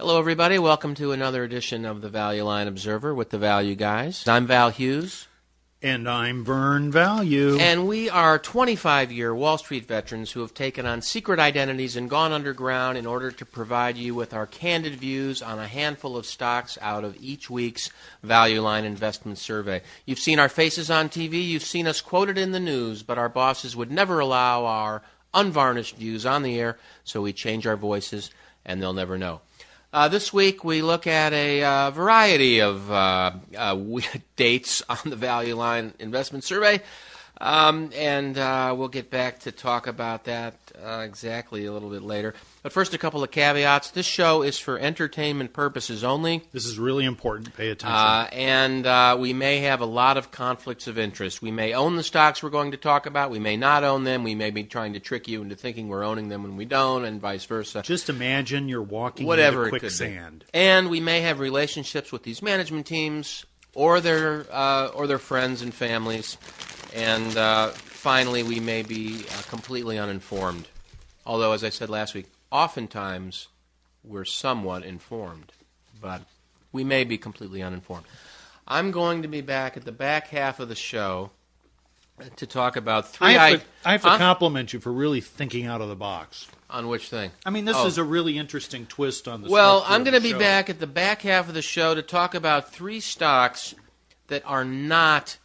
Hello, everybody. Welcome to another edition of the Value Line Observer with the Value Guys. I'm Val Hughes. And I'm Vern Value. And we are 25 year Wall Street veterans who have taken on secret identities and gone underground in order to provide you with our candid views on a handful of stocks out of each week's Value Line Investment Survey. You've seen our faces on TV, you've seen us quoted in the news, but our bosses would never allow our unvarnished views on the air, so we change our voices and they'll never know. Uh, this week we look at a uh, variety of uh, uh dates on the Value Line Investment Survey, um, and uh, we'll get back to talk about that uh, exactly a little bit later. But first, a couple of caveats. This show is for entertainment purposes only. This is really important. Pay attention. Uh, and uh, we may have a lot of conflicts of interest. We may own the stocks we're going to talk about. We may not own them. We may be trying to trick you into thinking we're owning them when we don't, and vice versa. Just imagine you're walking Whatever in quicksand. And we may have relationships with these management teams or their uh, or their friends and families. And uh, finally, we may be uh, completely uninformed. Although, as I said last week, oftentimes we're somewhat informed, but we may be completely uninformed. I'm going to be back at the back half of the show to talk about three. I have to, I have to huh? compliment you for really thinking out of the box. On which thing? I mean, this oh. is a really interesting twist on the. Well, I'm going to be show. back at the back half of the show to talk about three stocks that are not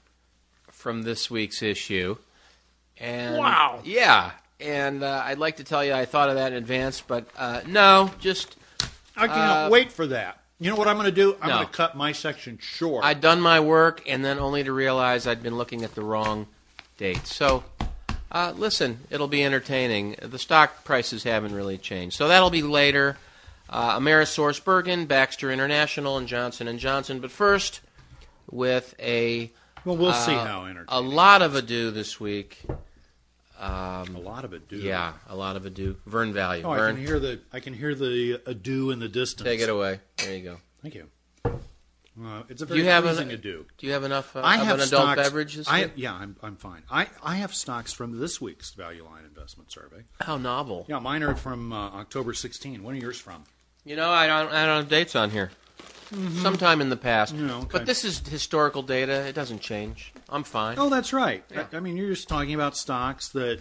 from this week's issue. And wow! Yeah, and uh, I'd like to tell you I thought of that in advance, but uh, no, just I can't uh, wait for that. You know what I'm going to do? I'm no. going to cut my section short. I'd done my work, and then only to realize I'd been looking at the wrong date. So, uh, listen, it'll be entertaining. The stock prices haven't really changed, so that'll be later. Uh, AmerisourceBergen, Baxter International, and Johnson and Johnson. But first, with a well, we'll see uh, how entertaining. A lot of ado this week. Um, a lot of ado. Yeah, a lot of ado. Vern Value. Oh, Vern. I can hear the I can hear the ado in the distance. Take it away. There you go. Thank you. Uh, it's a very do you pleasing an, ado. Do you have enough uh, I have have an adult stocks, beverage this I, week? Yeah, I'm, I'm fine. I, I have stocks from this week's Value Line Investment Survey. How novel. Yeah, mine are from uh, October 16. When are yours from? You know, I don't, I don't have dates on here. Mm-hmm. Sometime in the past. Okay. But this is historical data. It doesn't change. I'm fine. Oh, that's right. Yeah. I, mean, you're just talking about stocks that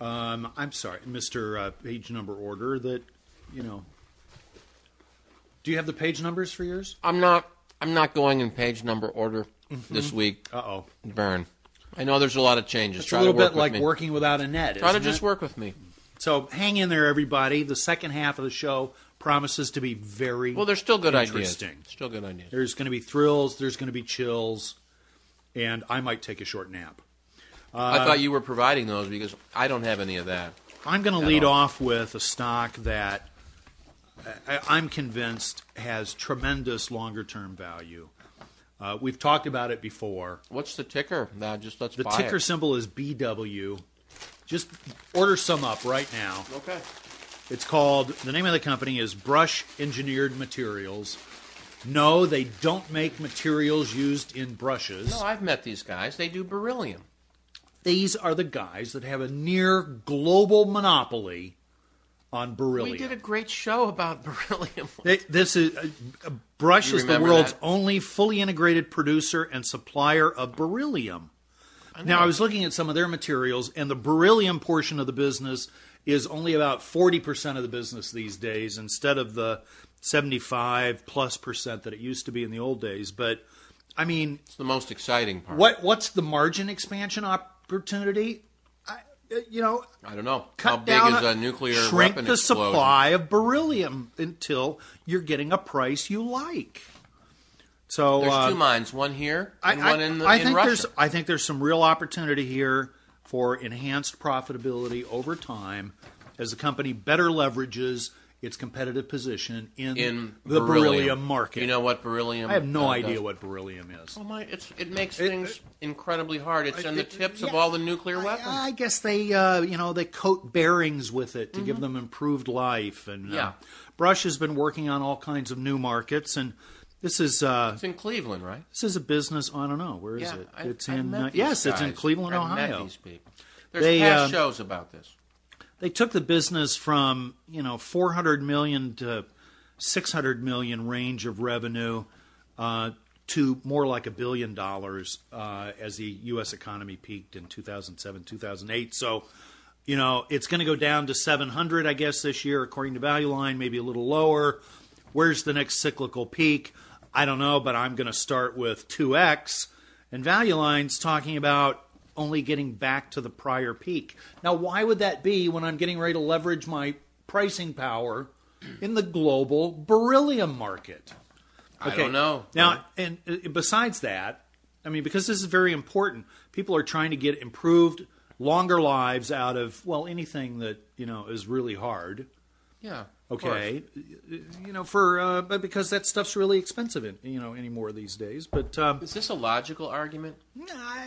um, I'm sorry, Mister uh, Page Number Order. That you know. Do you have the page numbers for yours? I'm not. I'm not going in page number order mm-hmm. this week. Uh oh, Vern. I know there's a lot of changes. It's Try a little bit like me. working without a net. Try to it? just work with me. So hang in there, everybody. The second half of the show promises to be very well. There's still good interesting. ideas. Still good ideas. There's going to be thrills. There's going to be chills, and I might take a short nap. Uh, I thought you were providing those because I don't have any of that. I'm going to lead all. off with a stock that I'm convinced has tremendous longer term value. Uh, we've talked about it before. What's the ticker? Now, just let's. The ticker it. symbol is BW. Just order some up right now. Okay. It's called. The name of the company is Brush Engineered Materials. No, they don't make materials used in brushes. No, I've met these guys. They do beryllium. These are the guys that have a near global monopoly on beryllium. We did a great show about beryllium. They, this is uh, Brush is the world's that? only fully integrated producer and supplier of beryllium. I now I was looking at some of their materials, and the beryllium portion of the business is only about forty percent of the business these days, instead of the seventy-five plus percent that it used to be in the old days. But I mean, it's the most exciting part. What what's the margin expansion opportunity? I, you know, I don't know. How big is a nuclear shrink weapon the explosion? supply of beryllium until you're getting a price you like. So there's uh, two mines, one here and I, one in, the, I in Russia. there's I think there's some real opportunity here for enhanced profitability over time as the company better leverages its competitive position in, in the beryllium. beryllium market. You know what beryllium? I have no uh, idea does? what beryllium is. Well, my, it makes It- things it- incredibly hard. It's on the tips yeah, of all the nuclear weapons. I, guess they, uh, you know, they coat bearings with it to give them improved life. And uh, Mm-hmm. Brush has been working on all kinds of new markets, and this is uh, it's in Cleveland, right? this is a business. I don't know where is yeah, it. I, it's I've in uh, yes, it's in guys. Cleveland, I've met Ohio. these people. There's They, past uh, shows about this. They took the business from you know 400 million to 600 million range of revenue uh, to more like a billion dollars uh, as the U.S. economy peaked in 2007, 2008. So, you know, it's going to go down to 700, I guess, this year, according to Value Line, maybe a little lower. Where's the next cyclical peak? I don't know, but I'm going to start with 2x. And Value Line's talking about only getting back to the prior peak. Now, why would that be when I'm getting ready to leverage my pricing power in the global beryllium market? Okay. I don't know. Now, and uh, besides that, I mean, because this is very important, people are trying to get improved, longer lives out of well anything that you know is really hard. Yeah. Okay, you know, for uh, but because that stuff's really expensive, in, you know, anymore these days. But um, is this a logical argument?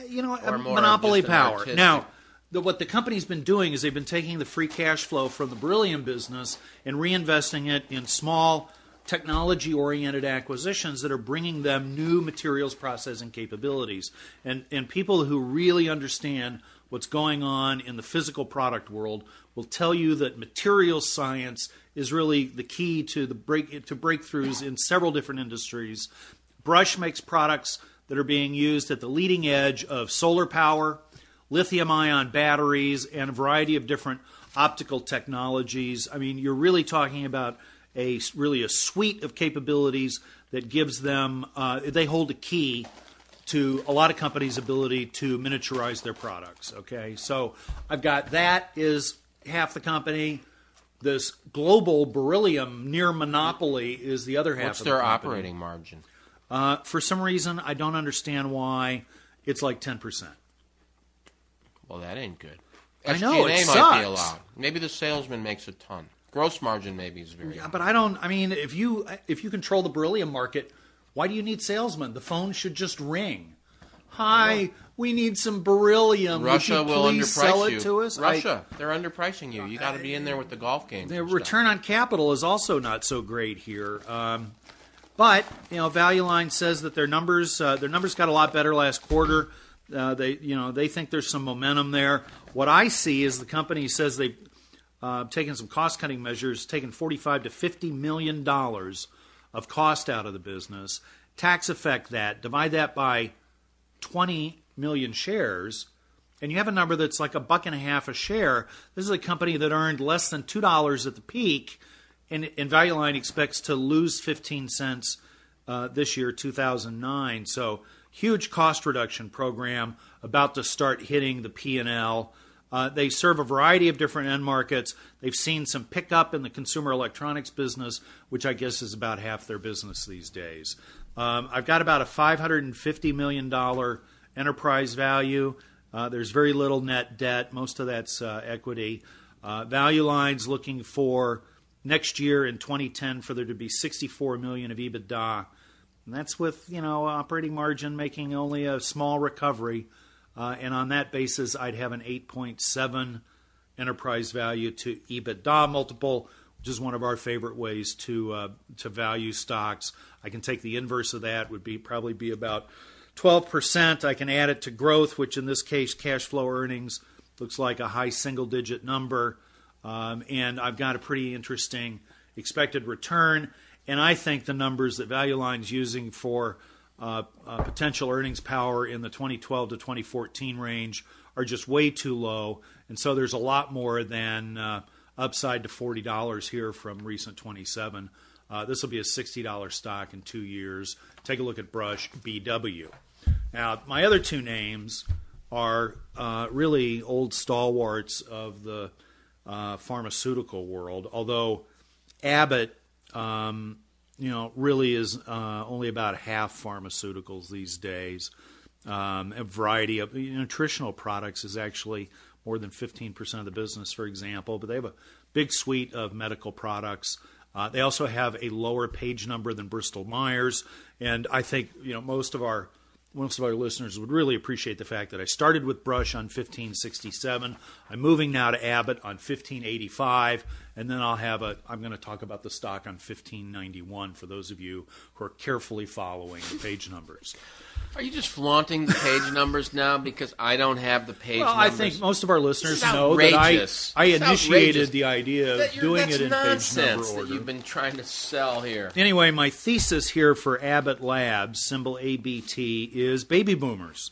you know, monopoly power. Now, the, what the company's been doing is they've been taking the free cash flow from the beryllium business and reinvesting it in small technology oriented acquisitions that are bringing them new materials processing capabilities and and people who really understand what's going on in the physical product world will tell you that material science is really the key to the break to breakthroughs in several different industries. Brush makes products that are being used at the leading edge of solar power, lithium ion batteries, and a variety of different optical technologies. I mean, you're really talking about a really a suite of capabilities that gives them uh, they hold a key to a lot of companies' ability to miniaturize their products. Okay, so I've got that is half the company this global beryllium near monopoly is the other half. What's their the operating margin? Uh, for some reason, I don't understand why it's like ten percent. Well, that ain't good. I know it might sucks. be allowed. Maybe the salesman makes a ton. Gross margin maybe is very. Yeah, but I don't. I mean, if you if you control the beryllium market, why do you need salesmen? The phone should just ring. Hi, we need some beryllium. Russia will underprice sell you. it to us? Russia, they're underpricing you. You got to be in there with the golf game. The return on capital is also not so great here. Um, but you know, Value Line says that their numbers uh, their numbers got a lot better last quarter. Uh, they you know they think there's some momentum there. What I see is the company says they've uh, taken some cost cutting measures, taken 45 to 50 million dollars of cost out of the business. Tax effect that divide that by 20 million shares, and you have a number that's like a buck and a half a share, this is a company that earned less than $2 at the peak, and, and Value Line expects to lose 15 cents uh, this year, 2009. So huge cost reduction program about to start hitting the P&L. Uh, they serve a variety of different end markets. They've seen some pickup in the consumer electronics business, which I guess is about half their business these days. Um, I've got about a $550 million enterprise value. Uh, there's very little net debt. Most of that's uh, equity. Uh, value lines looking for next year in 2010 for there to be 64 million of EBITDA. And that's with you know operating margin making only a small recovery. Uh, and on that basis, I'd have an 8.7 enterprise value to EBITDA multiple, which is one of our favorite ways to uh, to value stocks. I can take the inverse of that would be probably be about 12%. I can add it to growth, which in this case, cash flow earnings looks like a high single digit number. Um, and I've got a pretty interesting expected return. And I think the numbers that Value Line's using for potential earnings power in the 2012 to 2014 range are just way too low. And so there's a lot more than uh, upside to $40 here from recent 27. Uh, this will be a $60 stock in two years. Take a look at Brush BW. Now, my other two names are uh, really old stalwarts of the uh, pharmaceutical world, although Abbott, um, you know, really is uh, only about half pharmaceuticals these days. Um, a variety of nutritional products is actually more than 15% of the business, for example, but they have a big suite of medical products. Uh, they also have a lower page number than Bristol Myers, and I think you know most of our most of our listeners would really appreciate the fact that I started with Brush on 1567. I'm moving now to Abbott on 1585, and then I'll have a. I'm going to talk about the stock on 1591 for those of you who are carefully following the page numbers. Are you just flaunting the page numbers now because I don't have the page well, numbers? I think most of our listeners know that I, I initiated the idea of doing it in page number order. that you've been trying to sell here. Anyway, my thesis here for Abbott Labs, symbol ABT, is baby boomers.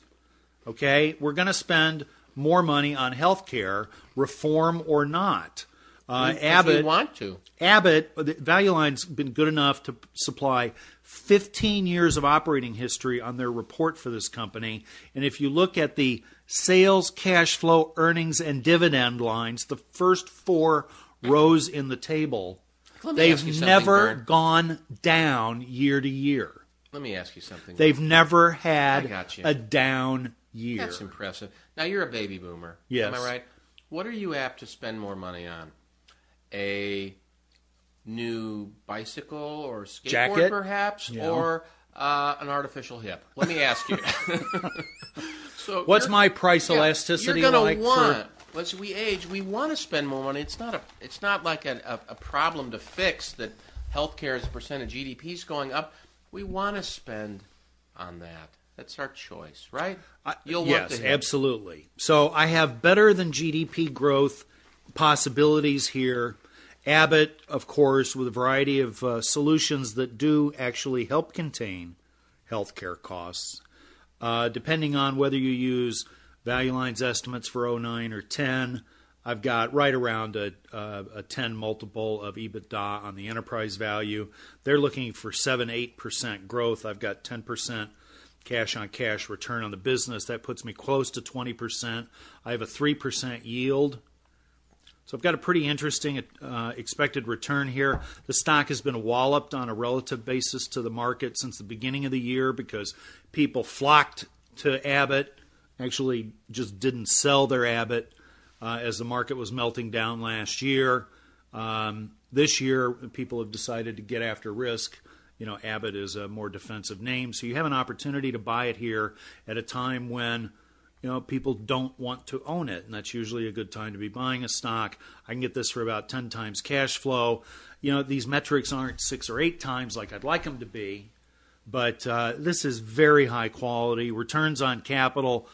Okay, we're going to spend more money on health care, reform or not. Uh, Abbott want to. Abbott, Value Line's been good enough to supply 15 years of operating history on their report for this company. And if you look at the sales, cash flow, earnings, and dividend lines, the first four rows in the table, they've never gone down year to year. Let me ask you something. They've never had a down year. That's impressive. Now you're a baby boomer. Yes. Am I right? What are you apt to spend more money on? A new bicycle or skateboard, Jacket? perhaps, yeah. or uh, an artificial hip? Let me ask you. so, what's my price yeah, elasticity you're gonna like? Want, for... As we age, we want to spend more money. It's not a. It's not like a, a, a problem to fix that healthcare as a percent of GDP is going up. We want to spend on that. That's our choice, right? You'll yes, absolutely. So I have better than GDP growth possibilities here. Abbott, of course, with a variety of uh, solutions that do actually help contain healthcare costs. Uh, depending on whether you use Value Line's estimates for 09 or 10, I've got right around a, uh, a 10 multiple of EBITDA on the enterprise value. They're looking for 7 8% growth. I've got 10% cash on cash return on the business. That puts me close to 20%. I have a 3% yield. So I've got a pretty interesting uh, expected return here. The stock has been walloped on a relative basis to the market since the beginning of the year because people flocked to Abbott, actually just didn't sell their Abbott uh, as the market was melting down last year. Um, this year, people have decided to get after risk you know, Abbott is a more defensive name. So you have an opportunity to buy it here at a time when, you know, people don't want to own it. And that's usually a good time to be buying a stock. I can get this for about 10 times cash flow. You know, these metrics aren't six or eight times like I'd like them to be, but uh, this is very high quality. Returns on capital,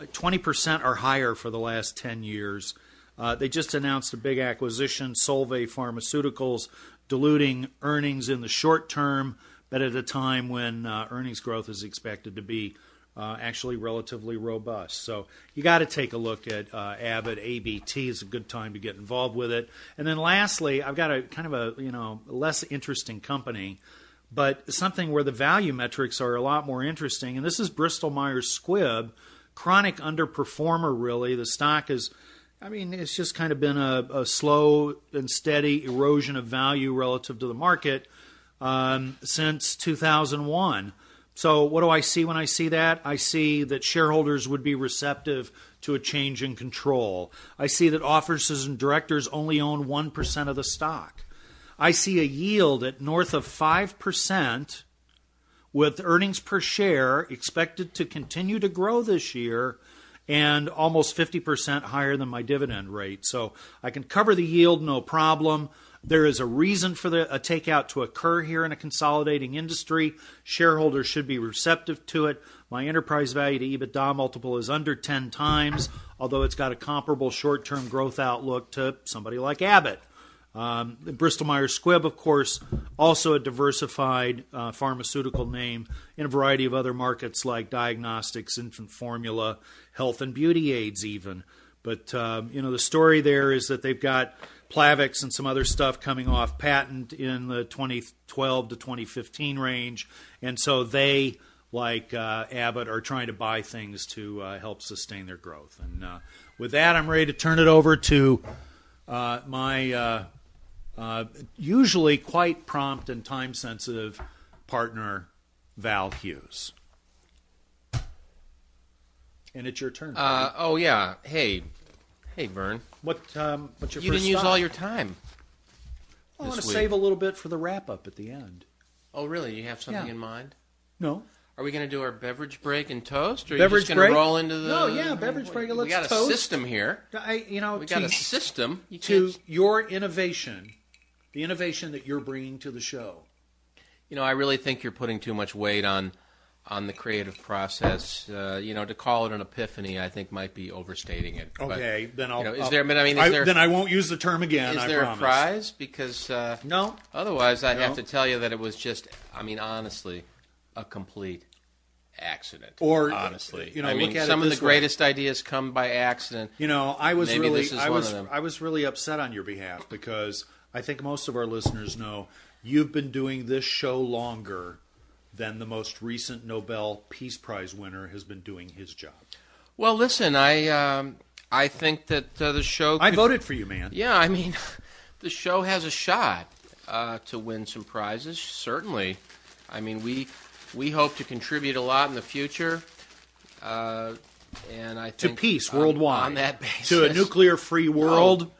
20% or higher for the last 10 years. Uh, they just announced a big acquisition, Solvay Pharmaceuticals, diluting earnings in the short term, but at a time when uh, earnings growth is expected to be uh, actually relatively robust. So you got to take a look at uh, Abbott. ABT is a good time to get involved with it. And then lastly, I've got a kind of a you know less interesting company, but something where the value metrics are a lot more interesting. And this is Bristol Myers Squibb, chronic underperformer. Really, the stock is I mean, it's just kind of been a, a slow and steady erosion of value relative to the market um, since 2001. So, what do I see when I see that? I see that shareholders would be receptive to a change in control. I see that officers and directors only own 1% of the stock. I see a yield at north of 5% with earnings per share expected to continue to grow this year and almost 50% higher than my dividend rate. So I can cover the yield no problem. There is a reason for the, a takeout to occur here in a consolidating industry. Shareholders should be receptive to it. My enterprise value to EBITDA multiple is under 10 times, although it's got a comparable short term growth outlook to somebody like Abbott. Um, Bristol Myers Squibb, of course, also a diversified uh, pharmaceutical name in a variety of other markets like diagnostics, infant formula, health and beauty aids, even. But um, you know, the story there is that they've got Plavix and some other stuff coming off patent in the 2012 to 2015 range, and so they, like uh, Abbott, are trying to buy things to uh, help sustain their growth. And uh, with that, I'm ready to turn it over to uh, my uh, uh, usually quite prompt and time sensitive partner, Val Hughes. And it's your turn. Uh, oh yeah. Hey, hey, Vern. What? Um, what's your? You didn't use all your time. I want to save a little bit for the wrap up at the end. Oh really? You have something yeah. in mind? No. Are we going to do our beverage break and toast, or are Beverage you just going break? to roll into the? No, yeah, beverage break and We let's got toast. a system here. I, you know, We to, got a system. You to can't. your innovation, the innovation that you're bringing to the show. You know, I really think you're putting too much weight on on the creative process. Uh, you know, to call it an epiphany, I think might be overstating it. But, Okay, then I'll. you know, is I'll- there? But I mean, is there? then I won't use the term again. is I there a prize? Because uh, No. otherwise, I'd No. have to tell you that it was just. I mean, honestly, a complete accident. Or, honestly, you know, I mean, look at it some of the this way. greatest ideas come by accident. You know, I was Maybe really, I was. I was really upset on your behalf because I think most of our listeners know you've been doing this show longer than the most recent Nobel Peace Prize winner has been doing his job. Well, listen, I um, I think that uh, the show. I voted for you, man. Yeah, I mean, the show has a shot uh, to win some prizes. Certainly, I mean we we hope to contribute a lot in the future, uh, and I To peace on- worldwide, on that basis to a nuclear-free world,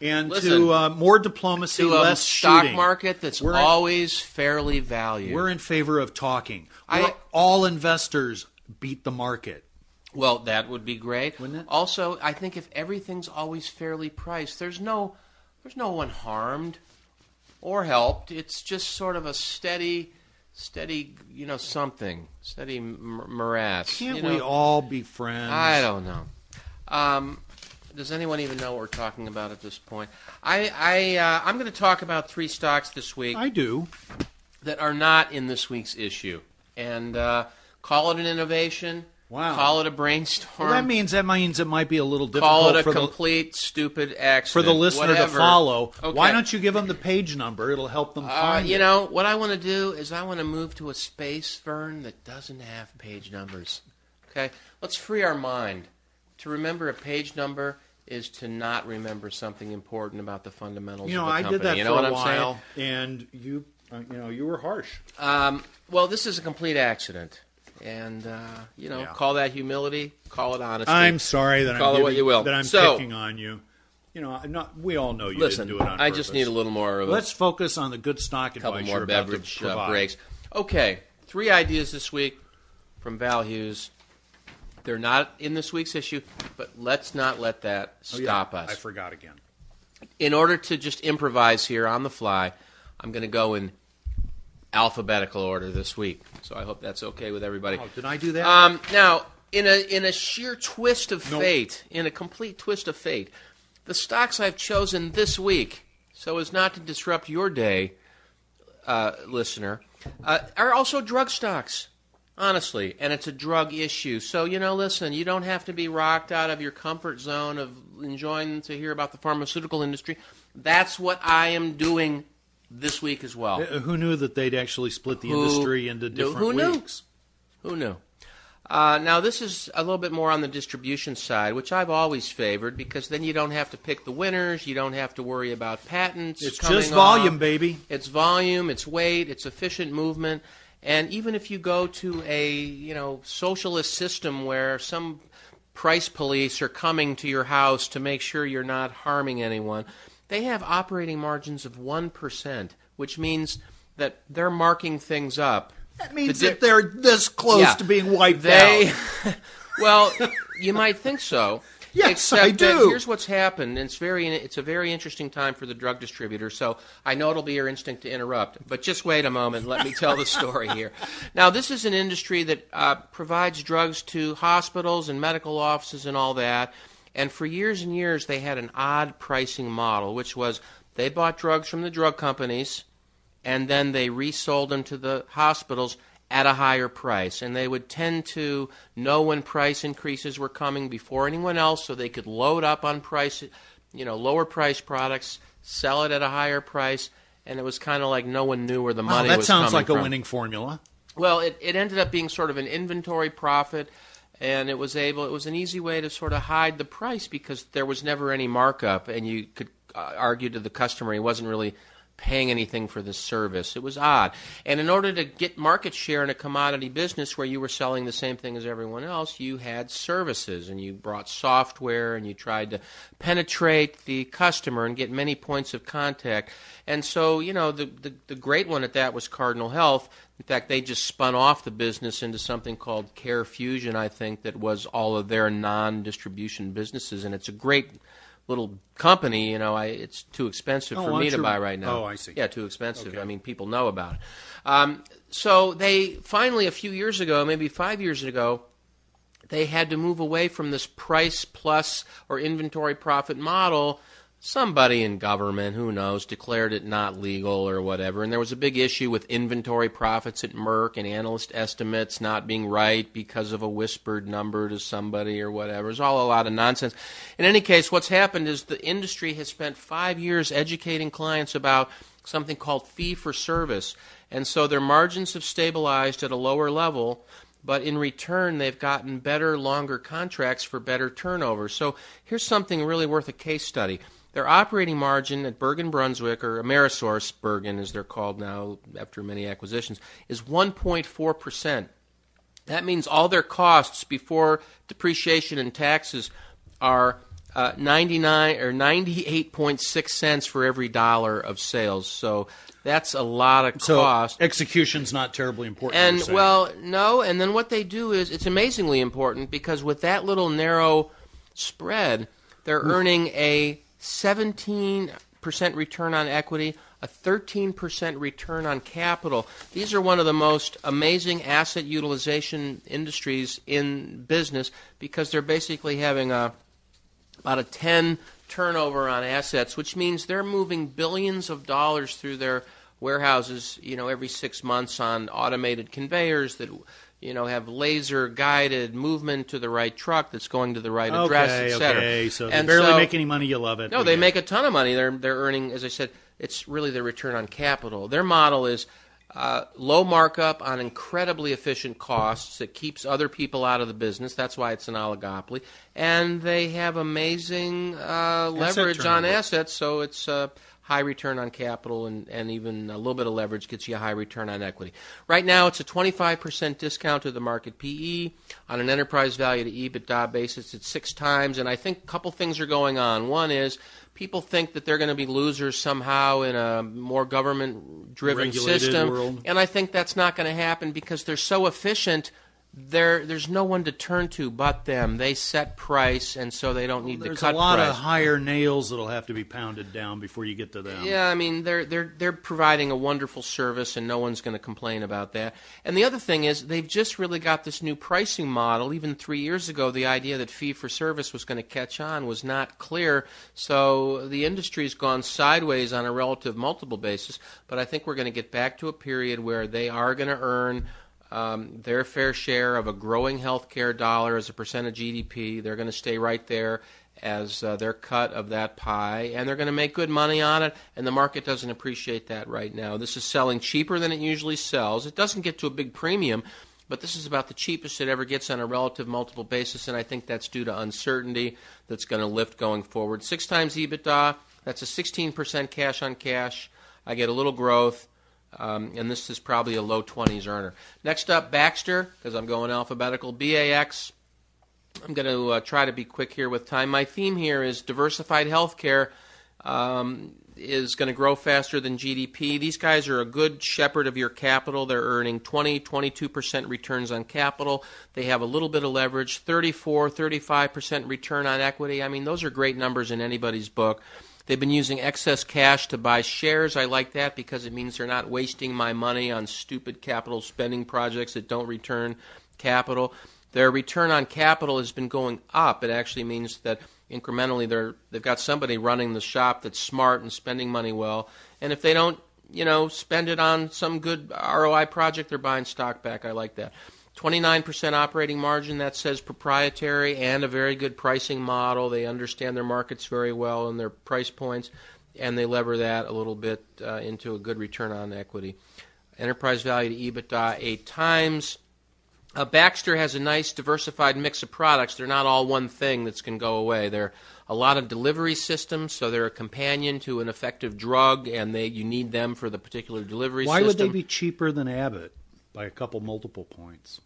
and Listen, to uh, more diplomacy, to a less stock shooting. market that's We're- always fairly valued. We're in favor of talking. I- all investors beat the market. Well, that would be great. Wouldn't it? Also, I think if everything's always fairly priced, there's no there's no one harmed or helped. It's just sort of a steady steady, you know, something, steady m- morass. Can't you know? we all be friends? I don't know. Um, does anyone even know what we're talking about at this point? I, I uh, I'm going to talk about three stocks this week I do. that are not in this week's issue, and uh, call it an innovation. Wow. Call it a brainstorm. Well, that means that means it might be a little difficult call it a for the complete stupid accident for the listener whatever. to follow. Okay. Why don't you give them the page number? It'll help them Uh, find you it. know what I want to do is I want to move to a space, Vern, that doesn't have page numbers. Okay, let's free our mind. To remember a page number is to not remember something important about the fundamentals. You know, of a I company. did that you for know what a while, and you, uh, you know, you were harsh. Um, well, this is a complete accident, and uh, you know, Yeah. call that humility, call it honesty. I'm sorry that Call it I'm what giving- you will. that I'm So- picking on you. You know, I'm not. We all know you Listen, didn't do it on I just need a little more of a Let's focus on the good stock couple more you're about to beverage uh, breaks. Okay, three ideas this week from Val Hughes. They're not in this week's issue, but let's not let that Oh, yeah, stop us. I forgot again. in order to just improvise here on the fly, I'm going to go in alphabetical order this week. So I hope that's okay with everybody. Oh, did I do that? Um, now, in a in a sheer twist of Nope. fate, in a complete twist of fate, the stocks I've chosen this week, so as not to disrupt your day, uh, listener, uh, are also drug stocks. Honestly, and it's a drug issue. So you know, listen, you don't have to be rocked out of your comfort zone of enjoying to hear about the pharmaceutical industry. That's what I am doing this week as well. Uh, Who knew that they'd actually split the Who industry into knew- different who knew? weeks? Who knew? Uh, now, this is a little bit more on the distribution side, which I've always favored because then you don't have to pick the winners. You don't have to worry about patents. It's just volume, off. baby. It's volume, it's weight, it's efficient movement. And even if you go to a you know socialist system where some price police are coming to your house to make sure you're not harming anyone, they have operating margins of one percent, which means that they're marking things up. That means The di- that they're this close Yeah. to being wiped They, out. well, you might think so. Yes, except I do. here's what's happened. It's very, it's a very interesting time for the drug distributor. So I know it'll be your instinct to interrupt, but just wait a moment. Let me tell the story here. Now, this is an industry that uh, provides drugs to hospitals and medical offices and all that. And for years and years, they had an odd pricing model, which was they bought drugs from the drug companies and then they resold them to the hospitals at a higher price. And they would tend to know when price increases were coming before anyone else, so they could load up on price, you know, lower price products, sell it at a higher price, and it was kind of like no one knew where the Wow, money that was sounds like a winning formula. Well, it, it ended up being sort of an inventory profit, and it was able. It was an easy way to sort of hide the price because there was never any markup, and you could uh, argue to the customer he wasn't really paying anything for the service. It was odd. And in order to get market share in a commodity business where you were selling the same thing as everyone else, you had services and you brought software and you tried to penetrate the customer and get many points of contact. And so, you know, the, the, the great one at that was Cardinal Health. In fact, they just spun off the business into something called Care Fusion, I think, that was all of their non distribution businesses. And it's a great little company, you know, I, it's too expensive oh, for me to buy right now. Oh, I see. Yeah, too expensive. Okay. I mean, people know about it. Um, so they finally, a few years ago, maybe five years ago, they had to move away from this price plus or inventory profit model somebody in government, who knows, declared it not legal or whatever. And there was a big issue with inventory profits at Merck and analyst estimates not being right because of a whispered number to somebody or whatever. It's all a lot of nonsense. In any case, what's happened is the industry has spent five years educating clients about something called fee for service. And so their margins have stabilized at a lower level but in return they've gotten better longer contracts for better turnover so here's something really worth a case study their operating margin at Bergen Brunswig, or Amerisource Bergen as they're called now after many acquisitions, is 1.4%. That means all their costs before depreciation and taxes are uh, 99 or 98.6 cents for every dollar of sales. So that's a lot of so cost. Execution's not terribly important. And well, no, and then what they do is it's amazingly important because with that little narrow spread, they're earning a 17% return on equity, a 13% return on capital. These are one of the most amazing asset utilization industries in business because they're basically having a about a 10 turnover on assets, which means they're moving billions of dollars through their warehouses, you know, every 6 months on automated conveyors that you know, have laser guided movement to the right truck that's going to the right address, okay, etc. Okay, so they barely so, make any money. You love it. No, they make a ton of money. They're they're earning, as I said, it's really their return on capital. Their model is uh, low markup on incredibly efficient costs that keeps other people out of the business. That's why it's an oligopoly, and they have amazing uh, leverage on assets. So it's uh, high return on capital and, and even a little bit of leverage gets you a high return on equity. Right now, it's a 25% discount to the market PE. On an enterprise value to EBITDA basis, it's six times. And I think a couple things are going on. One is people think that they're going to be losers somehow in a more government driven system. World. And I think that's not going to happen because they're so efficient there there's no one to turn to but them. They set price, and so they don't need well, to cut. There's a lot price. of higher nails that'll have to be pounded down before you get to them. Yeah, I mean they're they're they're providing a wonderful service, and no one's going to complain about that. And the other thing is they've just really got this new pricing model. Even three years ago, the idea that fee for service was going to catch on was not clear. So the industry's gone sideways on a relative multiple basis. But I think we're going to get back to a period where they are going to earn um, their fair share of a growing healthcare dollar as a percent of GDP. They're going to stay right there as uh, their cut of that pie, and they're going to make good money on it, and the market doesn't appreciate that right now. This is selling cheaper than it usually sells. It doesn't get to a big premium, but this is about the cheapest it ever gets on a relative multiple basis, and I think that's due to uncertainty that's going to lift going forward. Six times EBITDA, that's a 16% cash on cash. I get a little growth. Um, and this is probably a low 20s earner. Next up, Baxter, because I'm going alphabetical. BAX. I'm going to uh, try to be quick here with time. My theme here is diversified healthcare um, is going to grow faster than GDP. These guys are a good shepherd of your capital. They're earning 20, 22% returns on capital. They have a little bit of leverage, 34, 35% return on equity. I mean, those are great numbers in anybody's book. They've been using excess cash to buy shares. I like that because it means they're not wasting my money on stupid capital spending projects that don't return capital. Their return on capital has been going up. It actually means that incrementally they're they've got somebody running the shop that's smart and spending money well. And if they don't, you know, spend it on some good ROI project, they're buying stock back. I like that. 29% operating margin, that says proprietary and a very good pricing model. They understand their markets very well and their price points, and they lever that a little bit uh, into a good return on equity. Enterprise value to EBITDA, eight times. Uh, Baxter has a nice diversified mix of products. They're not all one thing that's going to go away. They're a lot of delivery systems, so they're a companion to an effective drug, and they you need them for the particular delivery Why system. would they be cheaper than Abbott by a couple multiple points?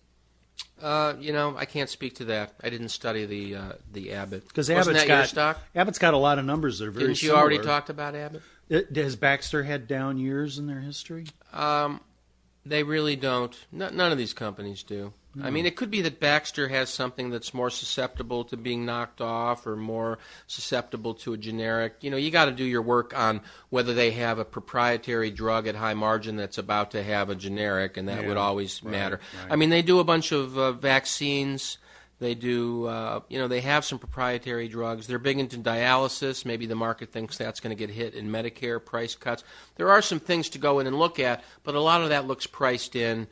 Uh, you know, I can't speak to that. I didn't study the uh, the Abbott. Because Abbott's got stock? Abbott's got a lot of numbers that are very. Didn't you similar. already talked about Abbott? It, has Baxter had down years in their history? Um, they really don't. No, none of these companies do. I mean, it could be that Baxter has something that's more susceptible to being knocked off or more susceptible to a generic. You know, you got to do your work on whether they have a proprietary drug at high margin that's about to have a generic, and that Yeah, would always right, matter. right. I mean, they do a bunch of uh, vaccines. They do, uh, you know, they have some proprietary drugs. They're big into dialysis. Maybe the market thinks that's going to get hit in Medicare price cuts. There are some things to go in and look at, but a lot of that looks priced in.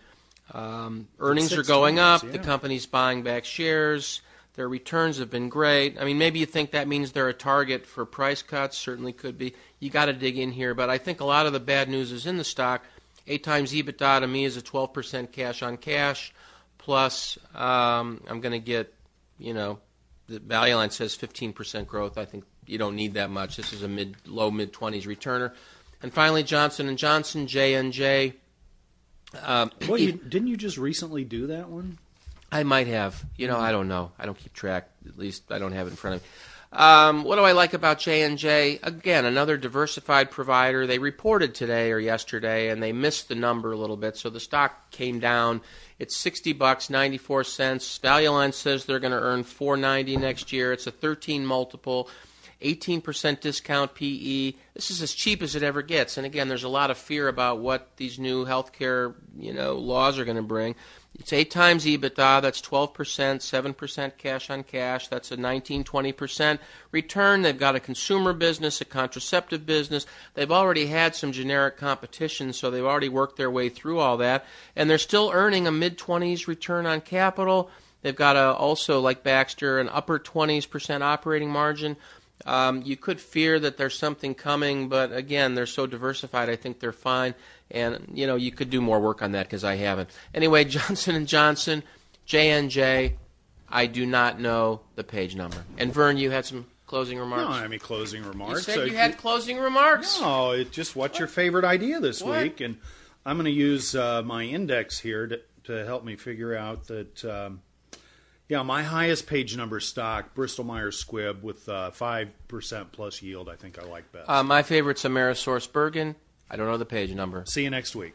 Um, earnings are going times, up. The company's buying back shares. Their returns have been great. I mean, maybe you think that means they're a target for price cuts. Certainly could be. You got to dig in here, but I think a lot of the bad news is in the stock. Eight times EBITDA to me is a 12% cash on cash. Plus, um, I'm going to get, you know, the value line says 15% growth. I think you don't need that much. This is a mid, low mid 20s returner. And finally, Johnson and Johnson, J and J. Um, Well, didn't you just recently do that one? I might have. You know, I don't know. I don't keep track. At least I don't have it in front of me. Um, what do I like about J and J? Again, another diversified provider. They reported today or yesterday, and they missed the number a little bit, so the stock came down. It's sixty bucks, ninety four cents. Value Line says they're going to earn four ninety next year. It's a thirteen multiple. 18% discount PE. This is as cheap as it ever gets. And again, there's a lot of fear about what these new healthcare, you know, laws are going to bring. It's eight times EBITDA. That's 12%, 7% cash on cash. That's a 19, 20% return. They've got a consumer business, a contraceptive business. They've already had some generic competition, so they've already worked their way through all that. And they're still earning a mid 20s return on capital. They've got a, also, like Baxter, an upper twenties percent operating margin. Um, you could fear that there's something coming, but again, they're so diversified. I think they're fine, and you know you could do more work on that because I haven't. Anyway, Johnson and Johnson, J and J. I do not know the page number. And Vern, you had some closing remarks. No. I any closing you remarks. said So you if had closing remarks. No, it's just what's your favorite idea this What? week, and I'm going to use uh, my index here to to help me figure out that. Um, yeah, my highest page number stock, Bristol Myers Squibb, with uh, five percent plus yield. I think I like best. Uh, my favorite's Amerisource Bergen. I don't know the page number. See you next week.